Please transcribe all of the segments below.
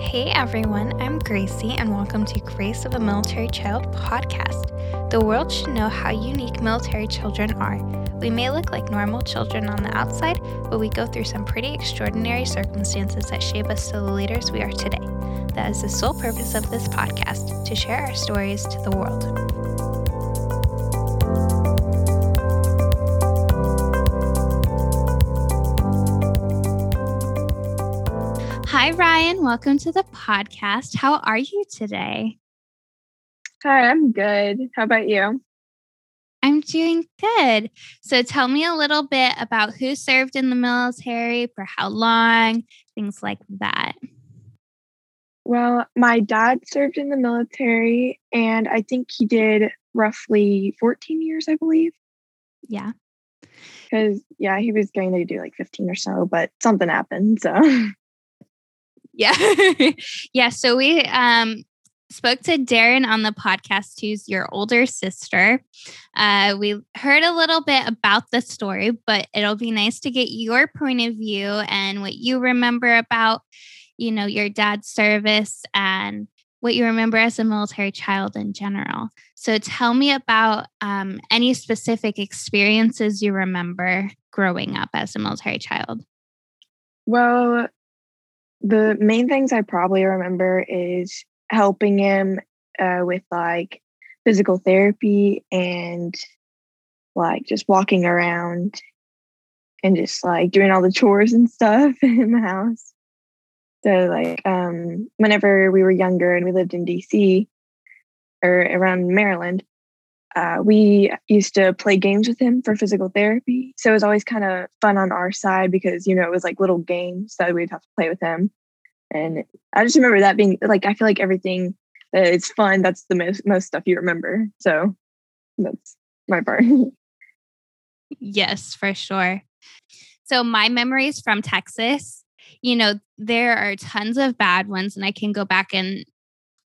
Hey everyone, I'm Gracie, and welcome to Grace of a Military Child podcast. The world should know how unique military children are. We may look like normal children on the outside, but we go through some pretty extraordinary circumstances that shape us to the leaders we are today. That is the sole purpose of this podcast to share our stories to the world. Hi, Ryan. Welcome to the podcast. How are you today? Hi, I'm good. How about you? I'm doing good. So tell me a little bit about who served in the military, for how long, things like that. Well, my dad served in the military, and I think he did roughly 14 years, I believe. Yeah. Because, yeah, he was going to do like 15 or so, but something happened. So, Yeah. yeah. So we um spoke to Darren on the podcast, who's your older sister. Uh, we heard a little bit about the story, but it'll be nice to get your point of view and what you remember about, you know, your dad's service and what you remember as a military child in general. So tell me about um, any specific experiences you remember growing up as a military child. well, the main things I probably remember is helping him uh, with like physical therapy and like just walking around and just like doing all the chores and stuff in the house. So like um whenever we were younger and we lived in DC or around Maryland, uh, we used to play games with him for physical therapy. So it was always kind of fun on our side because, you know, it was like little games that we'd have to play with him. And I just remember that being like, I feel like everything that is fun, that's the most, most stuff you remember. So that's my part. Yes, for sure. So my memories from Texas, you know, there are tons of bad ones and I can go back and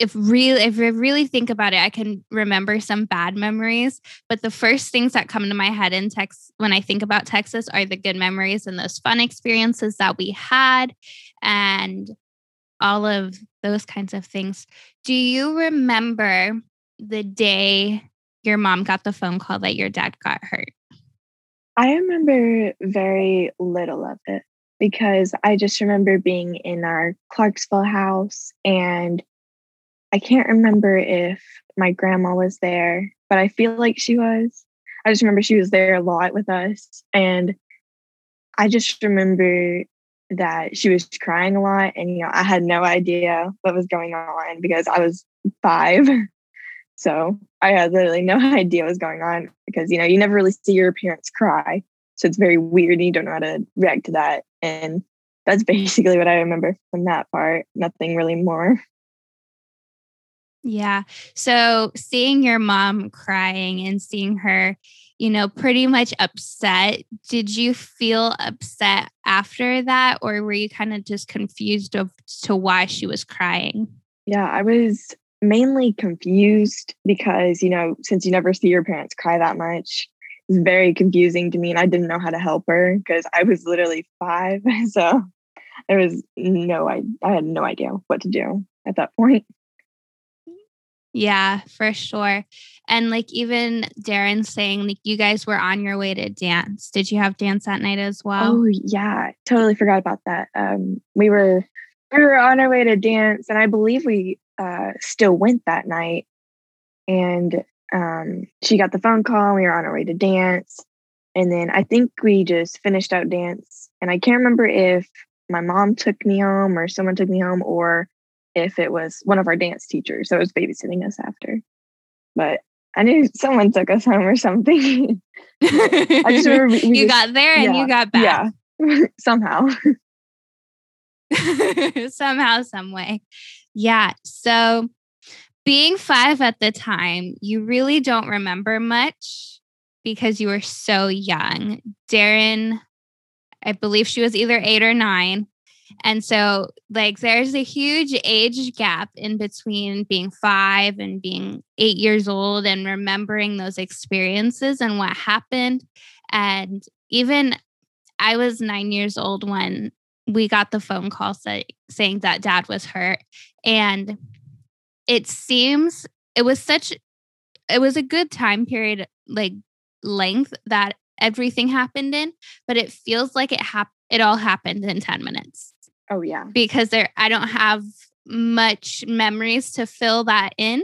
if really if I really think about it, I can remember some bad memories, but the first things that come to my head in Texas when I think about Texas are the good memories and those fun experiences that we had and all of those kinds of things. Do you remember the day your mom got the phone call that your dad got hurt? I remember very little of it because I just remember being in our Clarksville house and I can't remember if my grandma was there, but I feel like she was. I just remember she was there a lot with us. And I just remember that she was crying a lot. And, you know, I had no idea what was going on because I was five. So I had literally no idea what was going on because, you know, you never really see your parents cry. So it's very weird and you don't know how to react to that. And that's basically what I remember from that part. Nothing really more. Yeah. So seeing your mom crying and seeing her, you know, pretty much upset, did you feel upset after that or were you kind of just confused of to why she was crying? Yeah, I was mainly confused because, you know, since you never see your parents cry that much, it's very confusing to me and I didn't know how to help her because I was literally 5. So there was no I I had no idea what to do at that point. Yeah, for sure. And like even Darren saying like you guys were on your way to dance. Did you have dance that night as well? Oh yeah, totally forgot about that. Um, we were we were on our way to dance, and I believe we uh, still went that night. And um, she got the phone call. We were on our way to dance, and then I think we just finished out dance. And I can't remember if my mom took me home or someone took me home, or if it was one of our dance teachers that was babysitting us after. But I knew someone took us home or something. I just remember we, we you just, got there and yeah, you got back. Yeah, somehow. somehow, some way. Yeah. So being five at the time, you really don't remember much because you were so young. Darren, I believe she was either eight or nine. And so, like, there's a huge age gap in between being five and being eight years old and remembering those experiences and what happened. And even I was nine years old when we got the phone call say, saying that dad was hurt. And it seems it was such, it was a good time period, like length that everything happened in, but it feels like it happened, it all happened in 10 minutes. Oh, yeah. Because there, I don't have much memories to fill that in.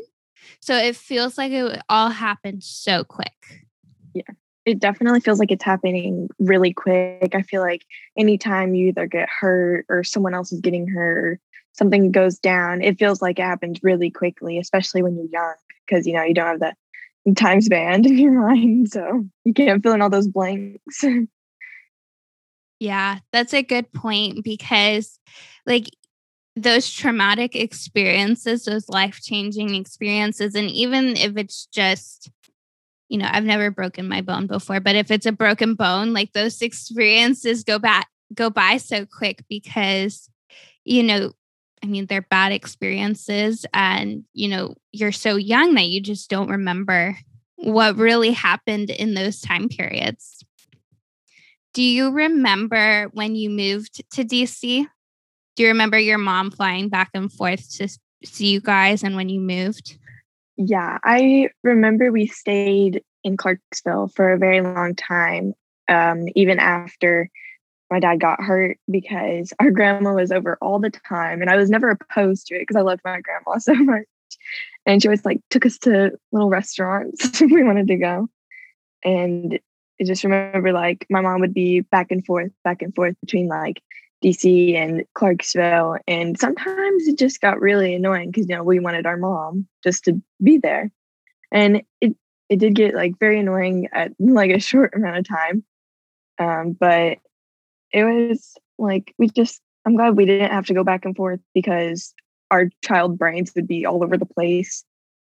So it feels like it all happened so quick. Yeah it definitely feels like it's happening really quick. I feel like anytime you either get hurt or someone else is getting hurt or something goes down, it feels like it happens really quickly, especially when you're young, because you know you don't have the time span in your mind. So you can't fill in all those blanks. Yeah, that's a good point because like those traumatic experiences, those life changing experiences, and even if it's just you know, I've never broken my bone before, but if it's a broken bone, like those experiences go back, go by so quick because, you know, I mean, they're bad experiences and, you know, you're so young that you just don't remember what really happened in those time periods. Do you remember when you moved to DC? Do you remember your mom flying back and forth to see you guys and when you moved? Yeah, I remember we stayed in Clarksville for a very long time, um, even after my dad got hurt, because our grandma was over all the time. And I was never opposed to it because I loved my grandma so much. And she always like took us to little restaurants we wanted to go. And I just remember like my mom would be back and forth, back and forth between like DC and Clarksville. And sometimes it just got really annoying because, you know, we wanted our mom just to be there. And it, it did get like very annoying at like a short amount of time. Um, but it was like, we just, I'm glad we didn't have to go back and forth because our child brains would be all over the place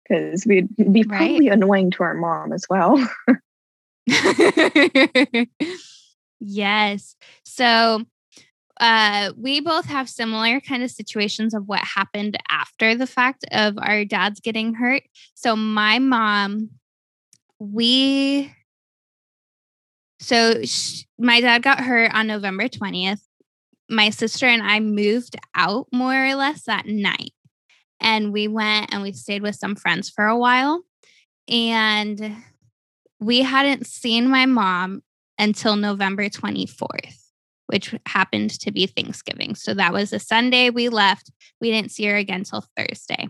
because we'd be probably right. annoying to our mom as well. yes. So uh, we both have similar kind of situations of what happened after the fact of our dads getting hurt. So my mom, we, so sh- my dad got hurt on November 20th. My sister and I moved out more or less that night. And we went and we stayed with some friends for a while. And we hadn't seen my mom until November 24th which happened to be Thanksgiving. So that was a Sunday we left. We didn't see her again till Thursday.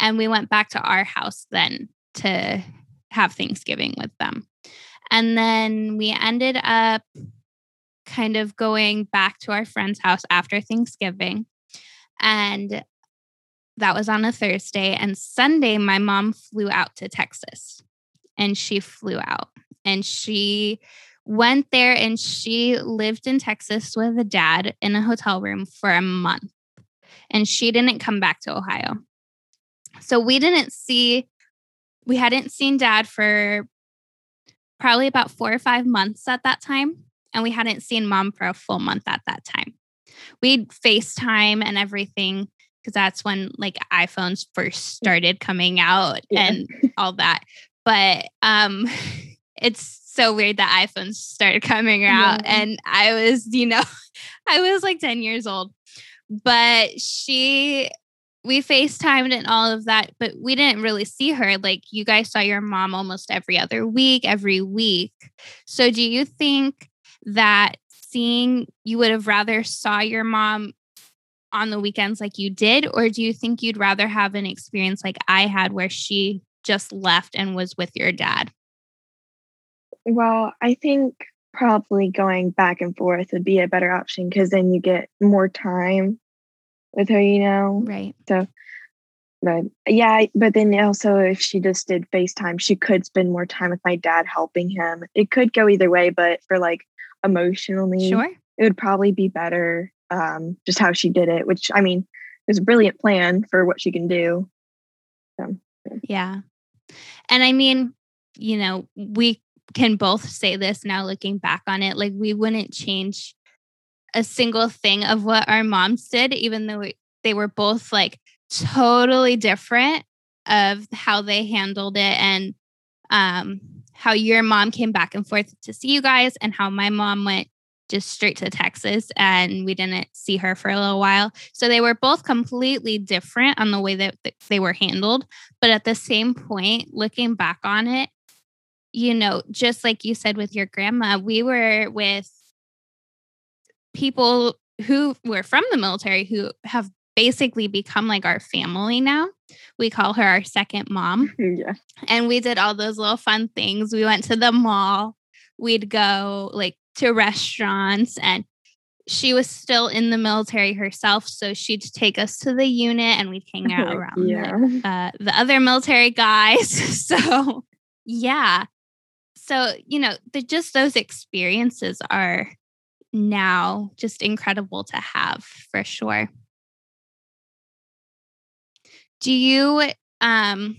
And we went back to our house then to have Thanksgiving with them. And then we ended up kind of going back to our friend's house after Thanksgiving. And that was on a Thursday. And Sunday, my mom flew out to Texas and she flew out and she went there and she lived in Texas with a dad in a hotel room for a month. And she didn't come back to Ohio. So we didn't see, we hadn't seen dad for probably about four or five months at that time. And we hadn't seen mom for a full month at that time. We'd FaceTime and everything because that's when like iPhones first started coming out yeah. and all that. But um it's so weird that iPhones started coming out. Yeah. And I was, you know, I was like 10 years old. But she, we FaceTimed and all of that, but we didn't really see her. Like you guys saw your mom almost every other week, every week. So do you think that seeing you would have rather saw your mom on the weekends like you did or do you think you'd rather have an experience like I had where she just left and was with your dad? Well, I think probably going back and forth would be a better option because then you get more time with her, you know? Right. So, but yeah, but then also if she just did FaceTime, she could spend more time with my dad helping him. It could go either way, but for like emotionally, sure. it would probably be better um, just how she did it, which I mean, is a brilliant plan for what she can do. So, yeah. And I mean, you know, we can both say this now looking back on it like we wouldn't change a single thing of what our moms did even though we, they were both like totally different of how they handled it and um, how your mom came back and forth to see you guys and how my mom went just straight to Texas and we didn't see her for a little while. So they were both completely different on the way that they were handled. But at the same point, looking back on it, you know, just like you said with your grandma, we were with people who were from the military who have basically become like our family now. We call her our second mom. Yeah. And we did all those little fun things. We went to the mall. We'd go like to restaurants and she was still in the military herself, so she'd take us to the unit and we'd hang out around yeah. the, uh, the other military guys. so, yeah. So, you know, the, just those experiences are now just incredible to have for sure. Do you um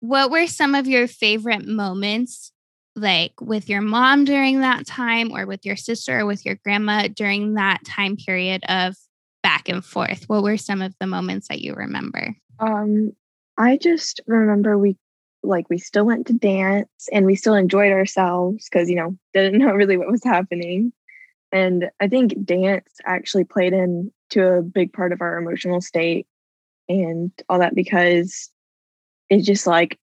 what were some of your favorite moments like with your mom during that time or with your sister or with your grandma during that time period of back and forth? What were some of the moments that you remember? Um I just remember we like we still went to dance and we still enjoyed ourselves because you know didn't know really what was happening and i think dance actually played into a big part of our emotional state and all that because it's just like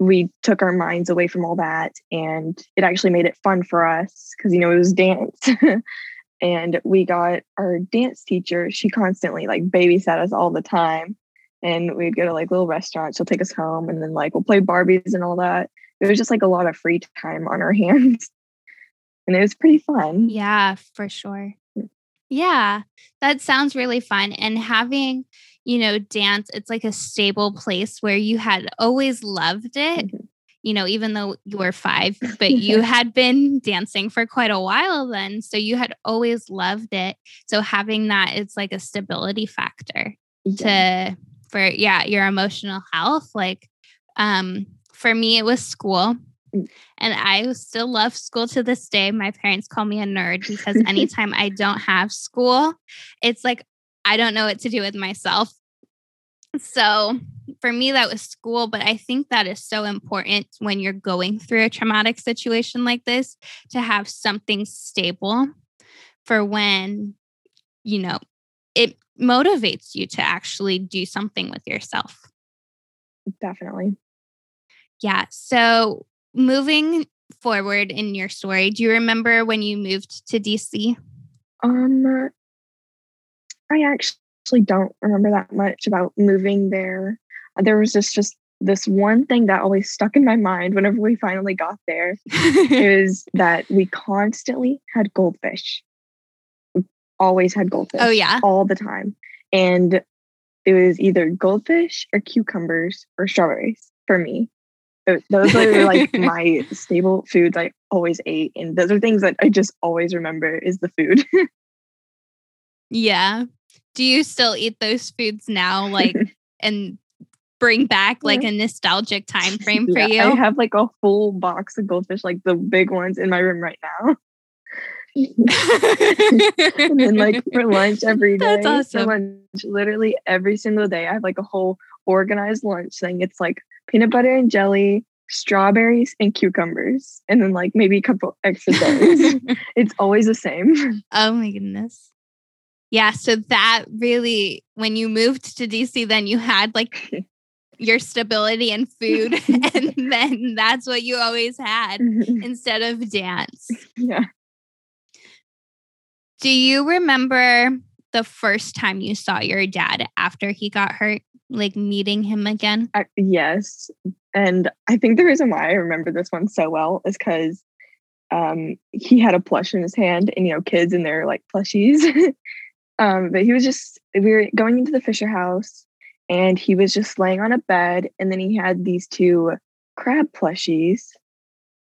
we took our minds away from all that and it actually made it fun for us because you know it was dance and we got our dance teacher she constantly like babysat us all the time and we'd go to like little restaurants. She'll take us home and then like we'll play Barbies and all that. It was just like a lot of free time on our hands. And it was pretty fun. Yeah, for sure. Mm. Yeah, that sounds really fun. And having, you know, dance, it's like a stable place where you had always loved it. Mm-hmm. You know, even though you were five, but you had been dancing for quite a while then. So you had always loved it. So having that, it's like a stability factor yeah. to for yeah your emotional health like um for me it was school mm. and I still love school to this day. My parents call me a nerd because anytime I don't have school, it's like I don't know what to do with myself. So for me, that was school. But I think that is so important when you're going through a traumatic situation like this to have something stable for when, you know, it motivates you to actually do something with yourself. Definitely. Yeah. So moving forward in your story, do you remember when you moved to DC? Um I actually don't remember that much about moving there. There was just just this one thing that always stuck in my mind whenever we finally got there is that we constantly had goldfish always had goldfish. Oh yeah. All the time. And it was either goldfish or cucumbers or strawberries for me. Those are like my stable foods I always ate. And those are things that I just always remember is the food. yeah. Do you still eat those foods now? Like and bring back like a nostalgic time frame for yeah, you? I have like a full box of goldfish, like the big ones in my room right now and then like for lunch every day. That's awesome. Lunch, literally every single day, I have like a whole organized lunch thing. It's like peanut butter and jelly, strawberries and cucumbers, and then like maybe a couple extra berries. it's always the same. Oh my goodness. Yeah. So that really, when you moved to DC, then you had like your stability and food. and then that's what you always had instead of dance. Yeah. Do you remember the first time you saw your dad after he got hurt? Like meeting him again? Uh, yes. And I think the reason why I remember this one so well is because um, he had a plush in his hand and, you know, kids and their like plushies. Um, but he was just, we were going into the Fisher house and he was just laying on a bed. And then he had these two crab plushies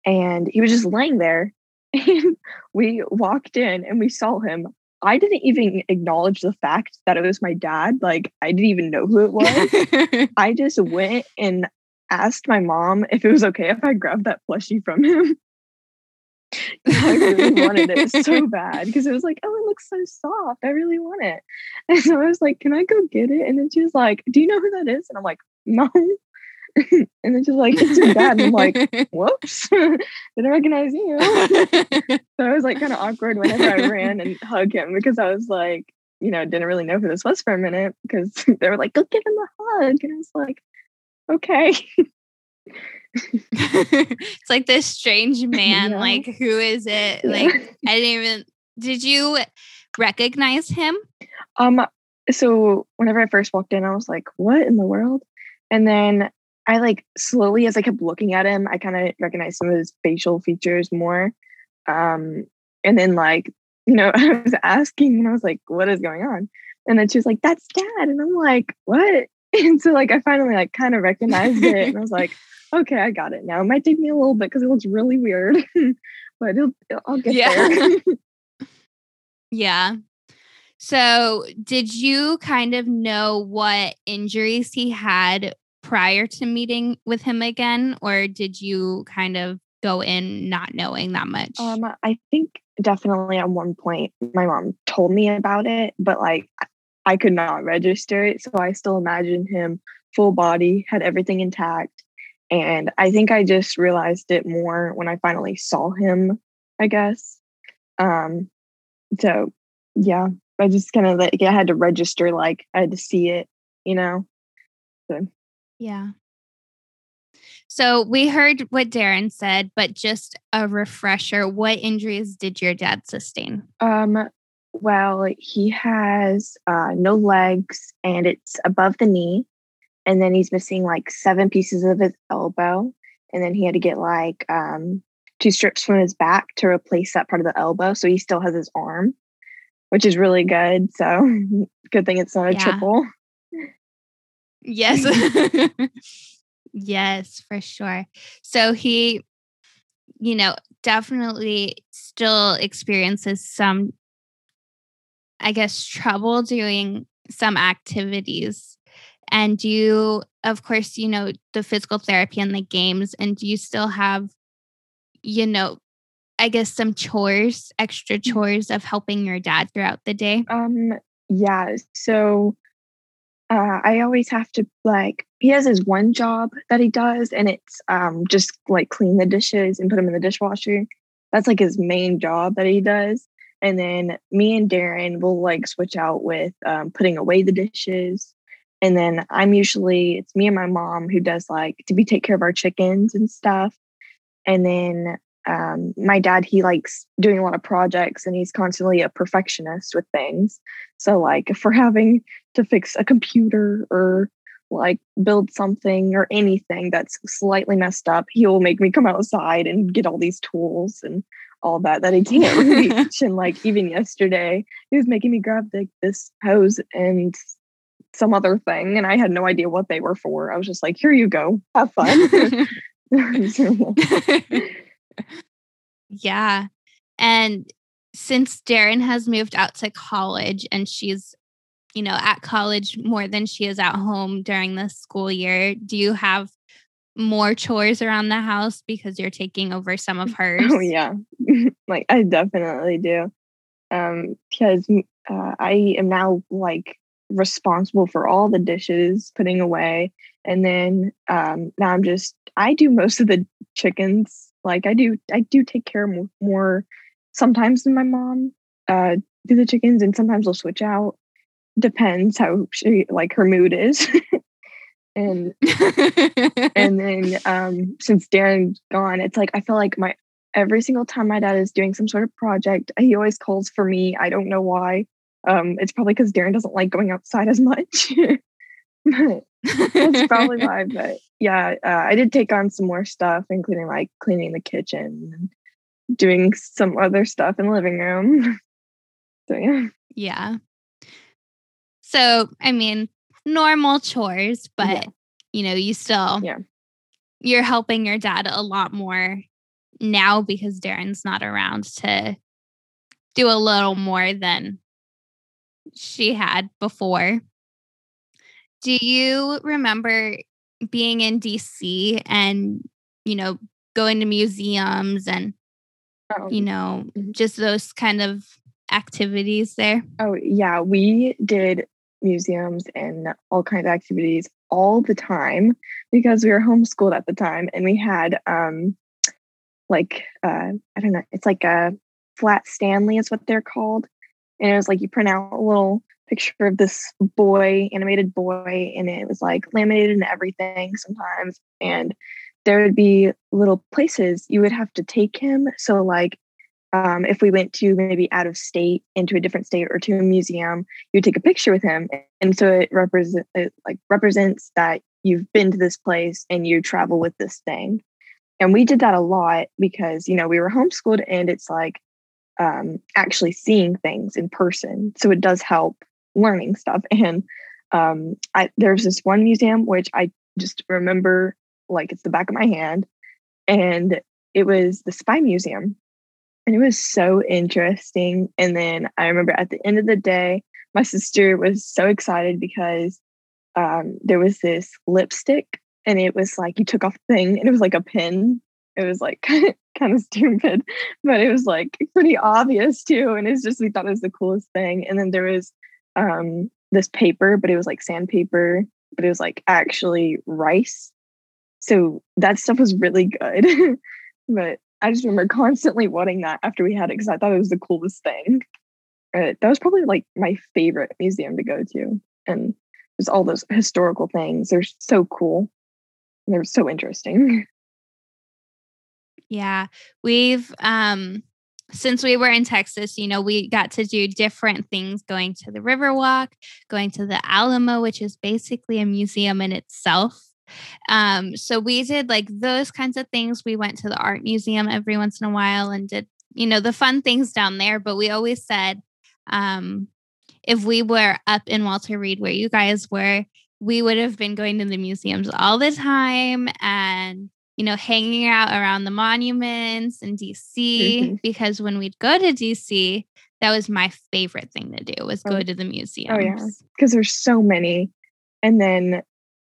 and he was just laying there and we walked in and we saw him. I didn't even acknowledge the fact that it was my dad. Like, I didn't even know who it was. I just went and asked my mom if it was okay if I grabbed that plushie from him. I really wanted it so bad because it was like, oh, it looks so soft. I really want it. And so I was like, can I go get it? And then she was like, do you know who that is? And I'm like, no. and then she's like, it's your dad. And I'm like, whoops, didn't recognize you. so I was like kind of awkward whenever I ran and hugged him because I was like, you know, didn't really know who this was for a minute because they were like, go give him a hug. And I was like, okay. it's like this strange man. Yeah. Like, who is it? Yeah. Like, I didn't even, did you recognize him? Um, so whenever I first walked in, I was like, what in the world? And then I like slowly, as I kept looking at him, I kind of recognized some of his facial features more. Um, and then like, you know, I was asking and I was like, what is going on? And then she was like, that's dad. And I'm like, what? And so like I finally like kind of recognized it and I was like, okay, I got it now. It might take me a little bit because it looks really weird, but it'll, I'll get yeah. there. yeah. So, did you kind of know what injuries he had prior to meeting with him again, or did you kind of go in not knowing that much? Um, I think definitely at one point my mom told me about it, but like I could not register it. So I still imagine him full body, had everything intact. And I think I just realized it more when I finally saw him, I guess. Um, so yeah, I just kind of like I had to register, like I had to see it, you know. So yeah. So we heard what Darren said, but just a refresher, what injuries did your dad sustain? Um, well, he has uh, no legs and it's above the knee. And then he's missing like seven pieces of his elbow. And then he had to get like um, two strips from his back to replace that part of the elbow. So he still has his arm which is really good. So good thing it's not a yeah. triple. Yes. yes, for sure. So he, you know, definitely still experiences some, I guess, trouble doing some activities. And do you, of course, you know, the physical therapy and the games, and do you still have, you know, I guess some chores, extra mm. chores of helping your dad throughout the day? Um yeah, so uh, I always have to like he has his one job that he does and it's um just like clean the dishes and put them in the dishwasher. That's like his main job that he does. And then me and Darren will like switch out with um, putting away the dishes. And then I'm usually it's me and my mom who does like to be take care of our chickens and stuff. And then um, my dad he likes doing a lot of projects and he's constantly a perfectionist with things so like if we're having to fix a computer or like build something or anything that's slightly messed up he'll make me come outside and get all these tools and all that that he can't reach and like even yesterday he was making me grab like this hose and some other thing and i had no idea what they were for. I was just like here you go. Have fun. Yeah. And since Darren has moved out to college and she's, you know, at college more than she is at home during the school year, do you have more chores around the house because you're taking over some of hers? Oh yeah. like I definitely do. Um because uh, I am now like responsible for all the dishes putting away and then um now I'm just I do most of the chickens like I do, I do take care more, more sometimes than my mom uh, do the chickens, and sometimes we'll switch out. Depends how she like her mood is. and and then um, since Darren's gone, it's like I feel like my every single time my dad is doing some sort of project, he always calls for me. I don't know why. Um, it's probably because Darren doesn't like going outside as much. That's probably why. But yeah, uh, I did take on some more stuff, including like cleaning the kitchen and doing some other stuff in the living room. so yeah. Yeah. So I mean, normal chores, but yeah. you know, you still yeah you're helping your dad a lot more now because Darren's not around to do a little more than she had before. Do you remember being in DC and, you know, going to museums and, oh. you know, mm-hmm. just those kind of activities there? Oh, yeah. We did museums and all kinds of activities all the time because we were homeschooled at the time and we had um like uh I don't know, it's like a flat Stanley is what they're called. And it was like you print out a little picture of this boy, animated boy, and it was like laminated and everything sometimes. And there would be little places you would have to take him. So like um, if we went to maybe out of state into a different state or to a museum, you take a picture with him, and so it represent it like represents that you've been to this place and you travel with this thing. And we did that a lot because you know we were homeschooled, and it's like um, actually seeing things in person, so it does help learning stuff. And um, I, there's this one museum which I just remember like it's the back of my hand, and it was the Spy Museum and it was so interesting. And then I remember at the end of the day, my sister was so excited because um, there was this lipstick and it was like you took off the thing and it was like a pin. It was like kind of stupid, but it was like pretty obvious too. And it's just we thought it was the coolest thing. And then there was um, this paper, but it was like sandpaper, but it was like actually rice. So that stuff was really good. but I just remember constantly wanting that after we had it because I thought it was the coolest thing. Uh, that was probably like my favorite museum to go to. And just all those historical things. They're so cool. They're so interesting. Yeah. We've um since we were in Texas, you know, we got to do different things going to the Riverwalk, going to the Alamo, which is basically a museum in itself. Um, so we did like those kinds of things. We went to the art museum every once in a while and did, you know, the fun things down there. But we always said, um, if we were up in Walter Reed where you guys were, we would have been going to the museums all the time and you know hanging out around the monuments in DC mm-hmm. because when we'd go to DC that was my favorite thing to do was oh. go to the museums. Oh yeah, because there's so many. And then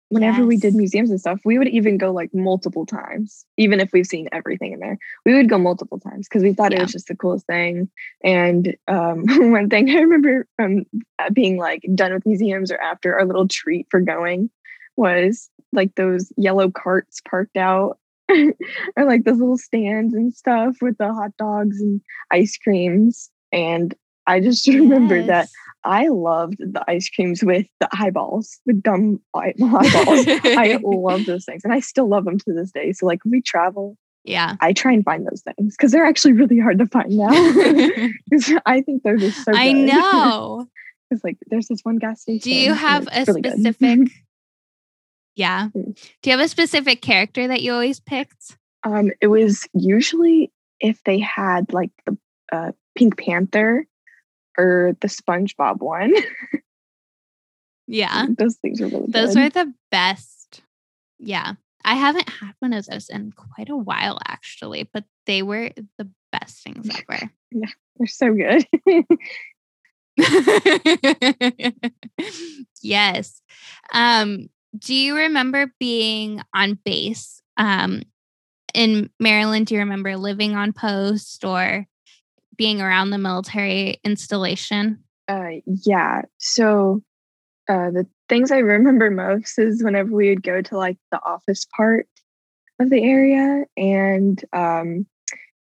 whenever yes. we did museums and stuff, we would even go like multiple times, even if we've seen everything in there. We would go multiple times because we thought yeah. it was just the coolest thing. And um, one thing I remember from uh, being like done with museums or after our little treat for going was like those yellow carts parked out. or like those little stands and stuff with the hot dogs and ice creams. And I just remember yes. that I loved the ice creams with the eyeballs, the gum eyeballs. I love those things, and I still love them to this day. So, like, we travel. Yeah, I try and find those things because they're actually really hard to find now. I think they're just so. I good. know. It's like there's this one gas station. Do you have a really specific? yeah. Hmm. Do you have a specific character that you always picked? Um, it was usually if they had like the uh, Pink Panther or the SpongeBob one. yeah. Those things are really Those good. are the best. Yeah. I haven't had one of those in quite a while actually, but they were the best things ever. yeah, they're so good. yes. Um, do you remember being on base? Um, in Maryland, do you remember living on post or being around the military installation? Uh, yeah. So uh, the things I remember most is whenever we would go to like the office part of the area and um,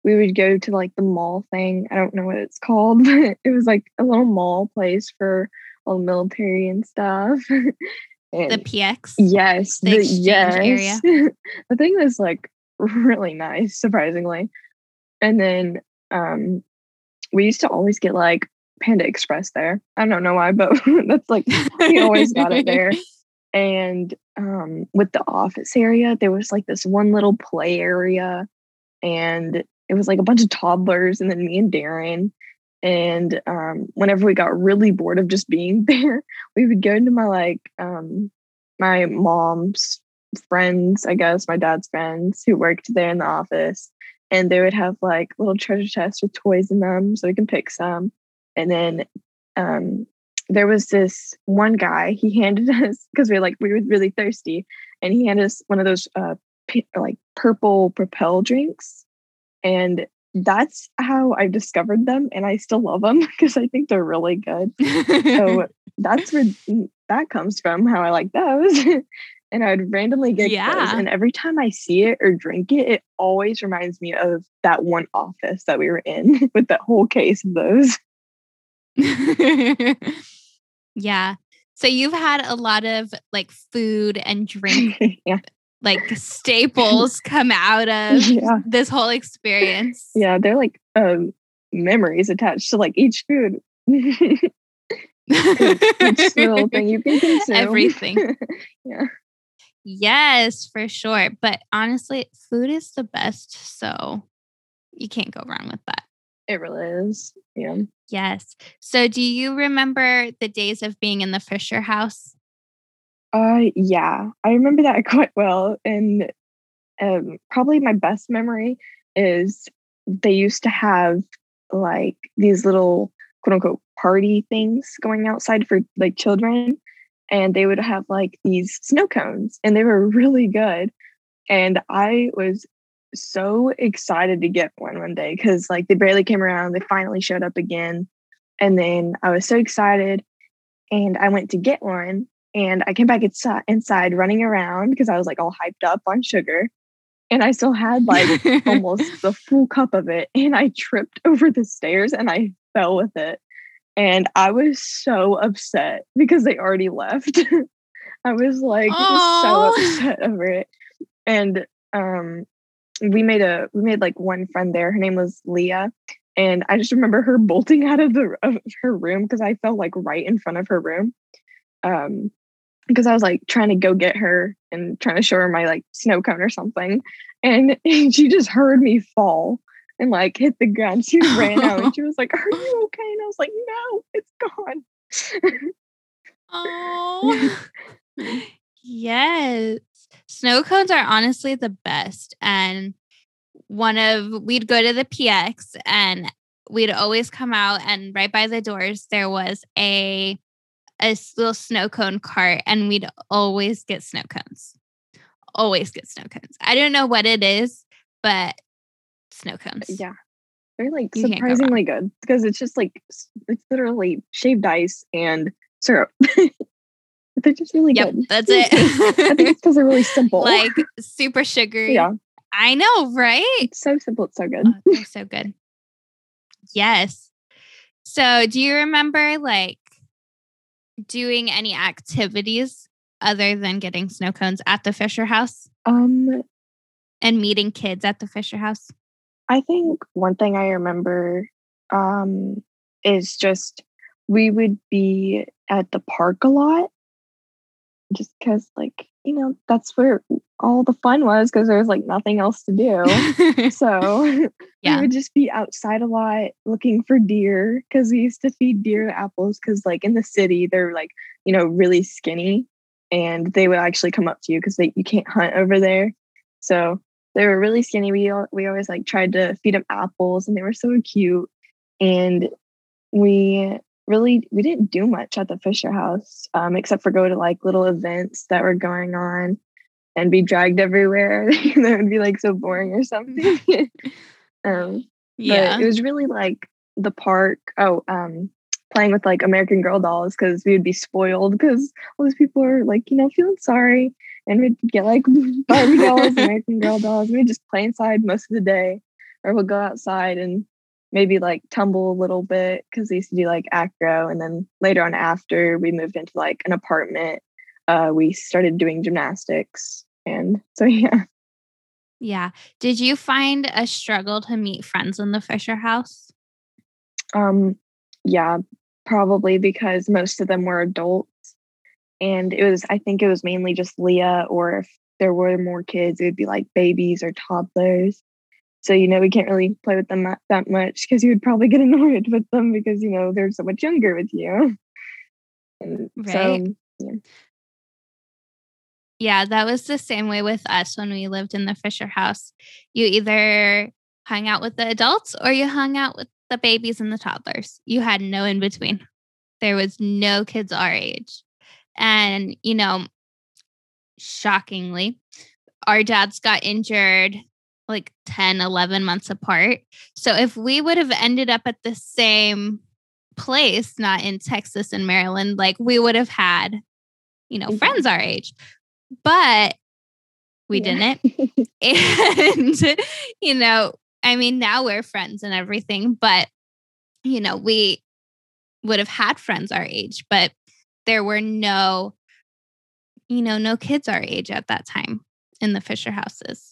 we would go to like the mall thing. I don't know what it's called, but it was like a little mall place for all the military and stuff. and the PX? Yes. The, the yes. area. the thing was like really nice, surprisingly. And then um, we used to always get like Panda Express there. I don't know why, but that's like we always got it there. And um, with the office area, there was like this one little play area, and it was like a bunch of toddlers, and then me and Darren. And um, whenever we got really bored of just being there, we would go into my like um, my mom's friends, I guess, my dad's friends who worked there in the office, and they would have like little treasure chests with toys in them so we can pick some and then um, there was this one guy he handed us because we were like we were really thirsty and he handed us one of those uh, p- like purple propel drinks and that's how I discovered them and I still love them because I think they're really good. so that's where that comes from, how I like those. And I'd randomly get Yeah. those. And every time I see it or drink it, it always reminds me of that one office that we were in with that whole case of those. yeah. So you've had a lot of like food and drink yeah. like staples come out of Yeah. this whole experience. Yeah. They're like um, memories attached to like each food. each little thing you can consume. Everything. yeah. Yes, for sure. But honestly, food is the best. So you can't go wrong with that. It really is. Yeah. Yes. So do you remember the days of being in the Fisher house? Uh yeah. I remember that quite well. And um probably my best memory is they used to have like these little quote unquote party things going outside for like children. And they would have like these snow cones and they were really good. And I was so excited to get one one day because like they barely came around. They finally showed up again. And then I was so excited and I went to get one and I came back inside, inside running around because I was like all hyped up on sugar. And I still had like almost the full cup of it. And I tripped over the stairs and I fell with it. And I was so upset because they already left. I was like so upset over it. And um we made a we made like one friend there. Her name was Leah. And I just remember her bolting out of the of her room because I fell like right in front of her room. Um because I was like trying to go get her and trying to show her my like snow cone or something. And she just heard me fall and like hit the ground. She ran out and she was like, Are you okay? And I was like, No, it's gone. Oh, yes. Snow cones are honestly the best. And one of, we'd go to the PX and we'd always come out, and right by the doors, there was a, a little snow cone cart, and we'd always get snow cones. Always get snow cones. I don't know what it is, but snow cones. yeah. They're like You can't go surprisingly good because it's just like it's literally shaved ice and syrup. They're just really Yep, good. that's it. I think it's because they're really simple. like super sugary. yeah, I know, right? it's so simple. It's so good. Oh, they're so good. Yes. So, do you remember like doing any activities other than getting snow cones at the Fisher House Um, and meeting kids at the Fisher House? I think one thing I remember um, is just we would be at the park a lot just because, like, you know, that's where all the fun was because there was like nothing else to do. so Yeah. we would just be outside a lot looking for deer because we used to feed deer apples because, like, in the city, they're like, you know, really skinny and they would actually come up to you because you can't hunt over there. So they were really skinny. We we always like tried to feed them apples, and they were so cute. And we really we didn't do much at the Fisher House, um, except for go to like little events that were going on, and be dragged everywhere. that would be like so boring or something. um, yeah. but it was really like the park. Oh, um, playing with like American Girl dolls because we would be spoiled because all these people are like, you know, feeling sorry. And we'd get like Barbie dolls, American Girl dolls. We'd just play inside most of the day. Or we'll go outside and maybe like tumble a little bit because we used to do like acro. And then later on after we moved into like an apartment, uh, we started doing gymnastics. And so yeah. yeah. Did you find a struggle to meet friends in the Fisher House? Um, yeah, probably because most of them were adults. And it was, I think it was mainly just Leah, or if there were more kids, it would be like babies or toddlers. So, you know, we can't really play with them that- much because you would probably get annoyed with them because, you know, they're so much younger with you. And Right. so, Yeah, that was the same way with us when we lived in the Fisher house. You either hung out with the adults or you hung out with the babies and the toddlers. You had no in between. There was no kids our age. And, you know, shockingly, our dads got injured like 10, 11 months apart. So if we would have ended up at the same place, not in Texas and Maryland, like we would have had, you know, mm-hmm. friends our age. But we yeah. didn't. and, you know, I mean, now we're friends and everything, but, you know, we would have had friends our age, but there were no, you know, no kids our age at that time in the Fisher houses.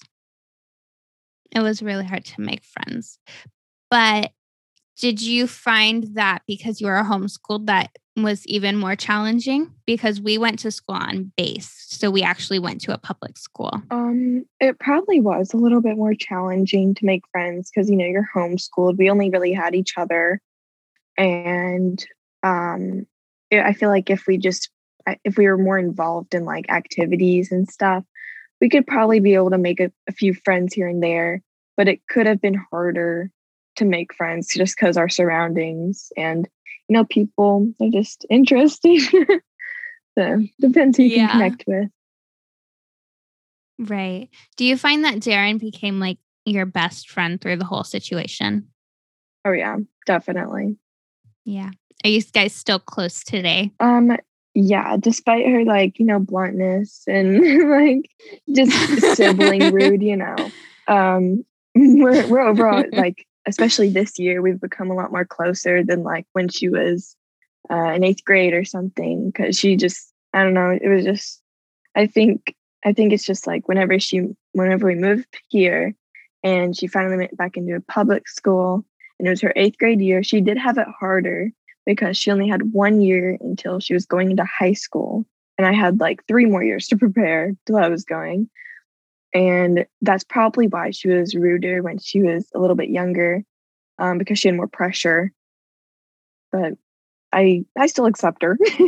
It was really hard to make friends. But did you find that because you were homeschooled that was even more challenging because we went to school on base so we actually went to a public school um it probably was a little bit more challenging to make friends because you know you're homeschooled we only really had each other and um i feel like if we just if we were more involved in like activities and stuff we could probably be able to make a, a few friends here and there but it could have been harder to make friends just because our surroundings and you know people are just interesting so depends who you yeah. can connect with. Right. Do you find that darren became like your best friend through the whole situation? Oh yeah definitely yeah are you guys still close today um yeah despite her like you know bluntness and like just sibling rude you know um we're, we're overall like especially this year, we've become a lot more closer than like when she was uh, in eighth grade or something. Because she just, I don't know, it was just, I think, I think it's just like whenever she, whenever we moved here, and she finally went back into a public school, and it was her eighth grade year. She did have it harder because she only had one year until she was going into high school, and I had like three more years to prepare till I was going. And that's probably why she was ruder when she was a little bit younger, um, because she had more pressure. But I I still accept her. that's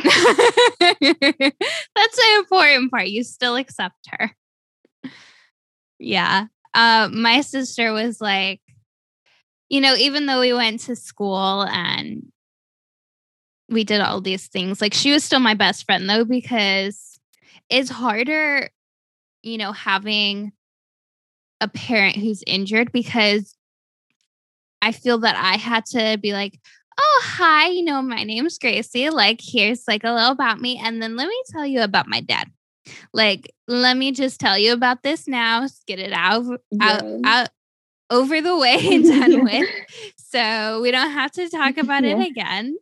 the important part. You still accept her. Yeah. Uh, my sister was like, you know, even though we went to school and we did all these things, like she was still my best friend though, because it's harder you know, having a parent who's injured because I feel that I had to be like, oh, hi, you know, my name's Gracie. Like, here's like a little about me. And then let me tell you about my dad. Like, let me just tell you about this now, get it out, out, out over the way and done with. So we don't have to talk about yeah. it again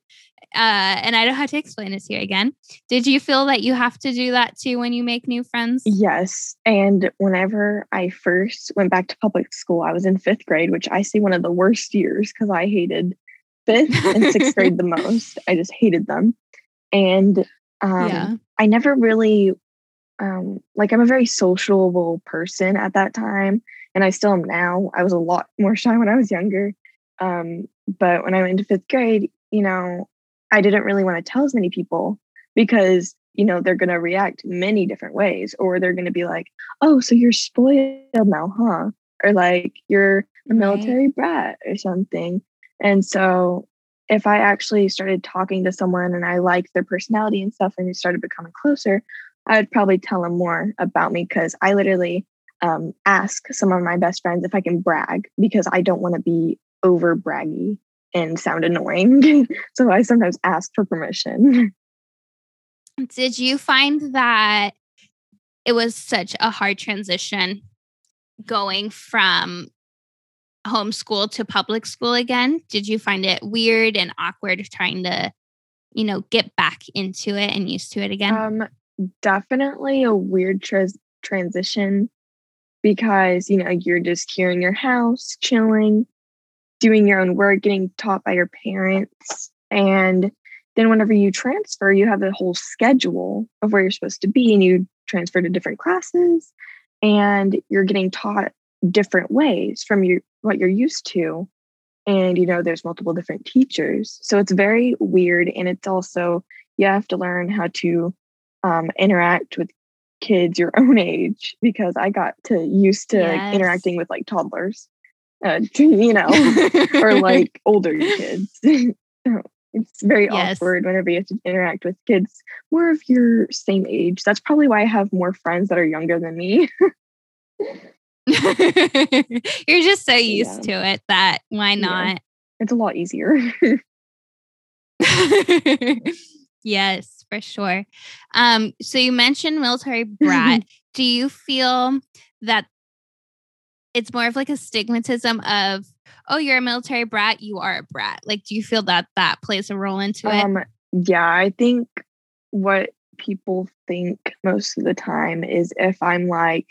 uh, and I don't have to explain it to you again. Did you feel that you have to do that too when you make new friends? Yes. And whenever I first went back to public school, I was in fifth grade, which I see one of the worst years because I hated fifth and sixth grade the most. I just hated them. And um, yeah. I never really, um, like, I'm a very sociable person at that time. And I still am now. I was a lot more shy when I was younger. Um, but when I went into fifth grade, you know, I didn't really want to tell as many people because you know they're going to react many different ways or they're going to be like oh so you're spoiled now huh or like you're a military right. brat or something and so if i actually started talking to someone and i liked their personality and stuff and we started becoming closer i would probably tell them more about me because i literally um, ask some of my best friends if i can brag because i don't want to be over braggy and sound annoying. so I sometimes ask for permission. Did you find that it was such a hard transition going from homeschool to public school again? Did you find it weird and awkward trying to, you know, get back into it and used to it again? Um, definitely a weird transition because, you know, you're just here in your house, chilling, doing your own work, getting taught by your parents. And then whenever you transfer, you have a whole schedule of where you're supposed to be and you transfer to different classes and you're getting taught different ways from your what you're used to. And you know, there's multiple different teachers. So it's very weird. And it's also you have to learn how to um, interact with kids your own age because I got to used to yes. interacting with like toddlers uh, you know, or like older kids. it's very yes. awkward whenever you have to interact with kids more of your same age. That's probably why I have more friends that are younger than me. You're just so used yeah. to it that why not? Yeah. It's a lot easier. yes, for sure. Um, so you mentioned military brat. Do you feel that it's more of like a stigmatism of, oh, you're a military brat, you are a brat? Like, do you feel that that plays a role into it? Um, yeah, I think what people think most of the time is if I'm like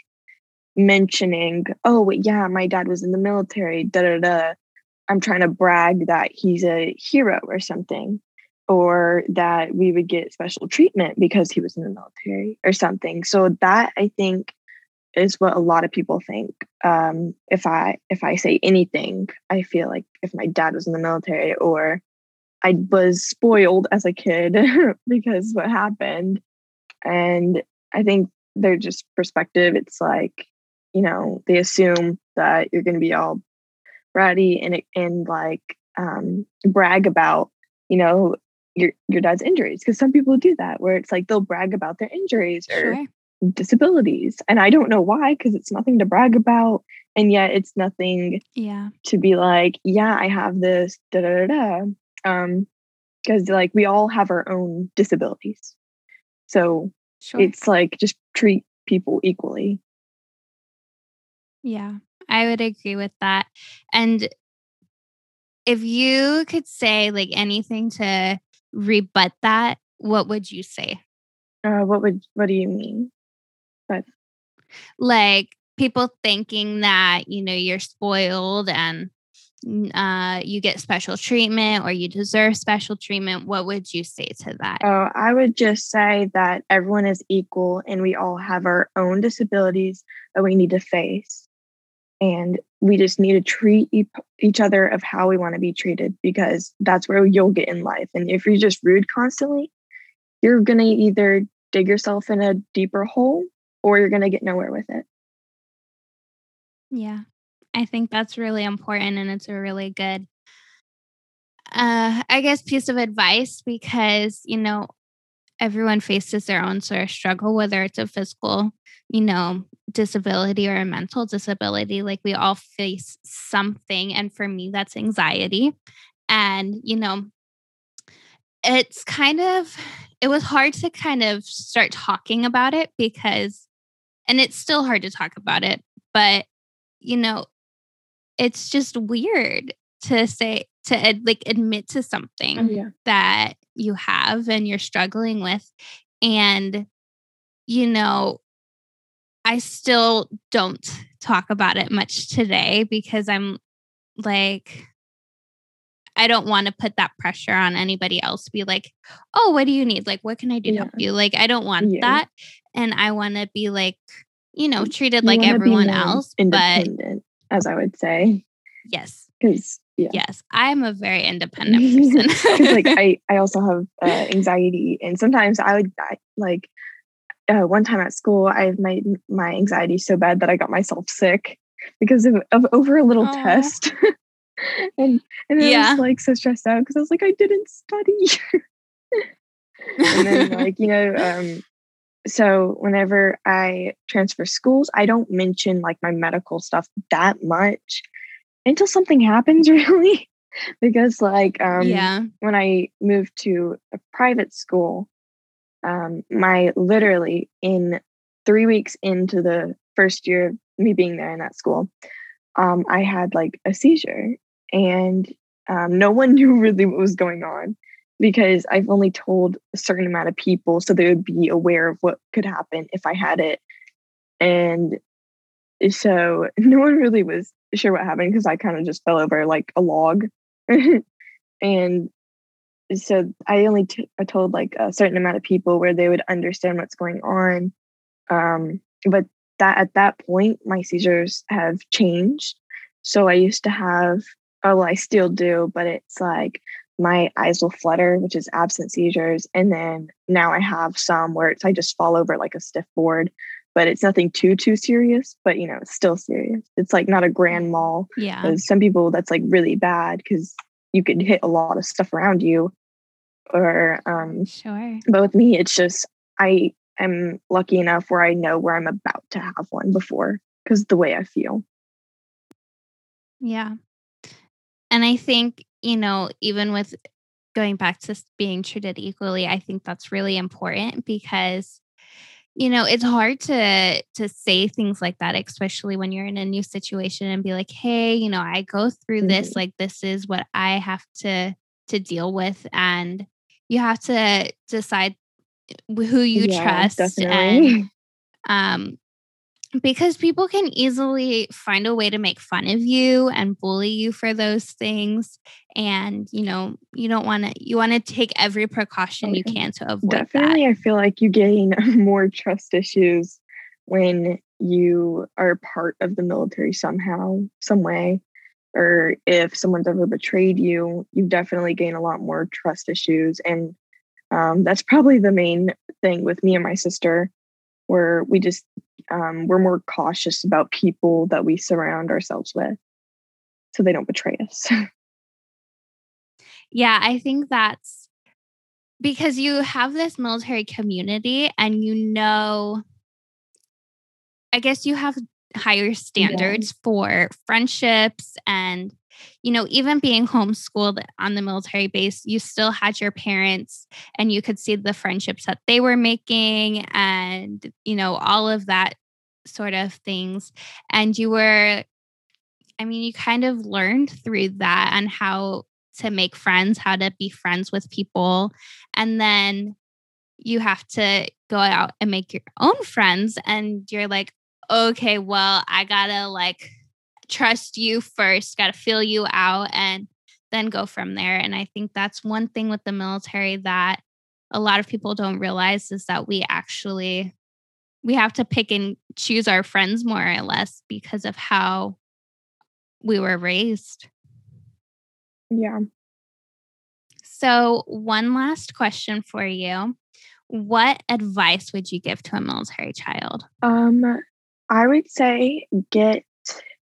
mentioning, oh, yeah, my dad was in the military, da da da, I'm trying to brag that he's a hero or something, or that we would get special treatment because he was in the military or something. So that I think is what a lot of people think. Um, if I if I say anything, I feel like if my dad was in the military or I was spoiled as a kid because what happened. And I think they're just perspective. It's like, you know, they assume that you're to be all bratty and and like um, brag about, you know, your your dad's injuries because some people do that where it's like they'll brag about their injuries or sure. disabilities and i don't know why because it's nothing to brag about and yet it's nothing yeah to be like yeah i have this da da da da um because like we all have our own disabilities so sure. it's like just treat people equally yeah i would agree with that and if you could say like anything to rebut that what would you say uh what would what do you mean but like people thinking that you know you're spoiled and uh, you get special treatment or you deserve special treatment, what would you say to that? Oh, I would just say that everyone is equal and we all have our own disabilities that we need to face. And we just need to treat each other of how we want to be treated because that's where you'll get in life. And if you're just rude constantly, you're going to either dig yourself in a deeper hole or you're going to get nowhere with it. Yeah. I think that's really important and it's a really good uh I guess piece of advice because, you know, everyone faces their own sort of struggle whether it's a physical, you know, disability or a mental disability like we all face something and for me that's anxiety. And, you know, it's kind of it was hard to kind of start talking about it because and it's still hard to talk about it, but you know, it's just weird to say to like admit to something oh, yeah. that you have and you're struggling with and you know i still don't talk about it much today because i'm like I don't want to put that pressure on anybody else be like, oh, what do you need? Like, what can I do to help you? Like, I don't want yeah. that. And I want to be like, you know, treated you like everyone else. But as I would say. Yes. Because yeah. Yes, I'm a very independent person. Because like I, I also have uh, anxiety, and sometimes I would I, like uh, one time at school, I made my anxiety so bad that I got myself sick because of, of over a little Aww. test. and and I was like so stressed out because I was like I didn't study. and then like you know um so whenever I transfer schools, I don't mention like my medical stuff that much until something happens really. because like um yeah. when I moved to a private school, um my literally in 3 weeks into the first year of me being there in that school, um I had like a seizure and um, no one knew really what was going on because I've only told a certain amount of people so they would be aware of what could happen if I had it. And so no one really was sure what happened because I kind of just fell over like a log. and so I only t- I told like a certain amount of people where they would understand what's going on. Um, but that at that point, my seizures have changed. So I used to have, oh, well, I still do, but it's like my eyes will flutter, which is absent seizures. And then now I have some where it's I just fall over like a stiff board, but it's nothing too too serious. But you know, it's still serious. It's like not a grand mal. Yeah. Some people that's like really bad because you could hit a lot of stuff around you. Or um sure. But with me, it's just I am lucky enough where I know where I'm about to have one before because the way I feel. Yeah. And I think you know, even with going back to being treated equally, I think that's really important because you know it's hard to to say things like that especially when you're in a new situation and be like hey you know i go through mm-hmm. this like this is what i have to to deal with and you have to decide who you yeah, trust definitely. and um because people can easily find a way to make fun of you and bully you for those things and you know you don't want to you want to take every precaution you can to avoid definitely that. i feel like you gain more trust issues when you are part of the military somehow some way or if someone's ever betrayed you you definitely gain a lot more trust issues. And um, that's probably the main thing with me and my sister where we just um, we're more cautious about people that we surround ourselves with so they don't betray us. Yeah i think that's because you have this military community and you know i guess you have higher standards yeah. for friendships and you know, even being homeschooled on the military base, you still had your parents and you could see the friendships that they were making and, you know, all of that sort of things. And you were, I mean, you kind of learned through that and how to make friends, how to be friends with people. And then you have to go out and make your own friends. And you're like, okay, well, I gotta like trust you first, got to feel you out, and then go from there. And I think that's one thing with the military that a lot of people don't realize is that we actually we have to pick and choose our friends more or less because of how we were raised. Yeah. So, one last question for you. What advice would you give to a military child? Um, I would say get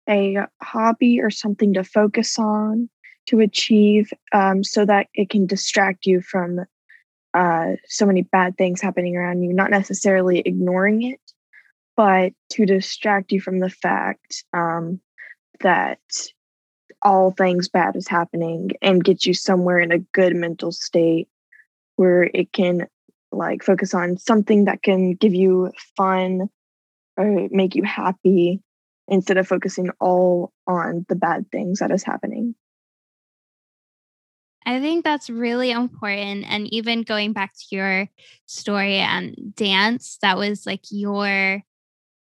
a hobby or something to focus on to achieve um, so that it can distract you from uh, so many bad things happening around you, not necessarily ignoring it, but to distract you from the fact um, that all things bad is happening and get you somewhere in a good mental state where it can like focus on something that can give you fun or make you happy instead of focusing all on the bad things that is happening. I think that's really important. And even going back to your story and dance, that was like your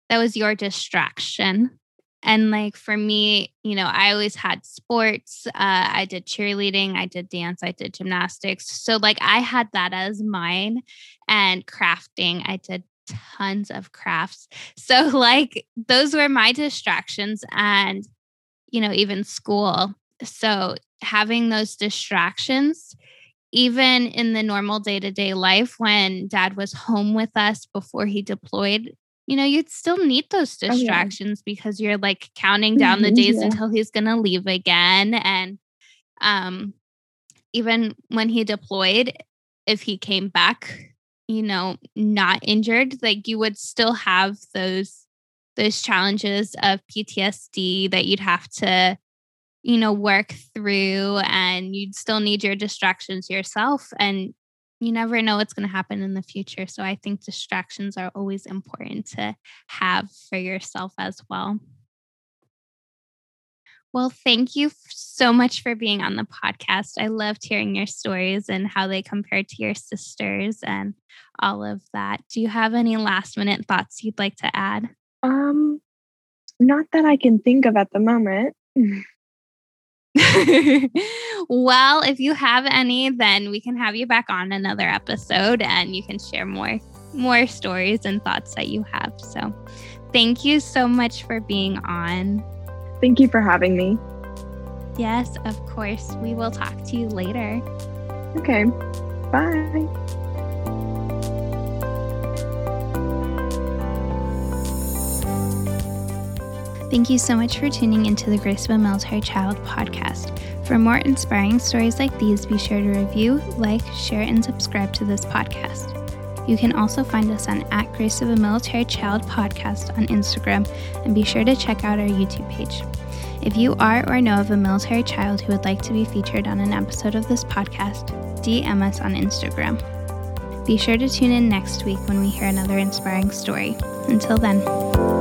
that was your distraction. And like for me, you know, I always had sports. Uh, I did cheerleading, I did dance, I did gymnastics. So like I had that as mine. And crafting, I did tons of crafts. So, like, those were my distractions, and, you know, even school. So, having those distractions, even in the normal day to day life when dad was home with us before he deployed, you know, you'd still need those distractions oh, yeah. because you're like counting down the days yeah. until he's going to leave again. And, um, even when he deployed, if he came back you know, not injured, like you would still have those those challenges of PTSD that you'd have to you know work through and you'd still need your distractions yourself and you never know what's going to happen in the future so i think distractions are always important to have for yourself as well well, thank you so much for being on the podcast. I loved hearing your stories and how they compared to your sisters and all of that. Do you have any last minute thoughts you'd like to add? Um, not that I can think of at the moment. well, if you have any, then we can have you back on another episode and you can share more more stories and thoughts that you have. So, thank you so much for being on. Thank you for having me. Yes, of course. We will talk to you later. Okay. Bye. Thank you so much for tuning into the Grace of a Military Child podcast. For more inspiring stories like these, be sure to review, like, share, and subscribe to this podcast. You can also find us on at Grace of a Military Child podcast on Instagram and be sure to check out our YouTube page. If you are or know of a military child who would like to be featured on an episode of this podcast, DM us on Instagram. Be sure to tune in next week when we hear another inspiring story. Until then.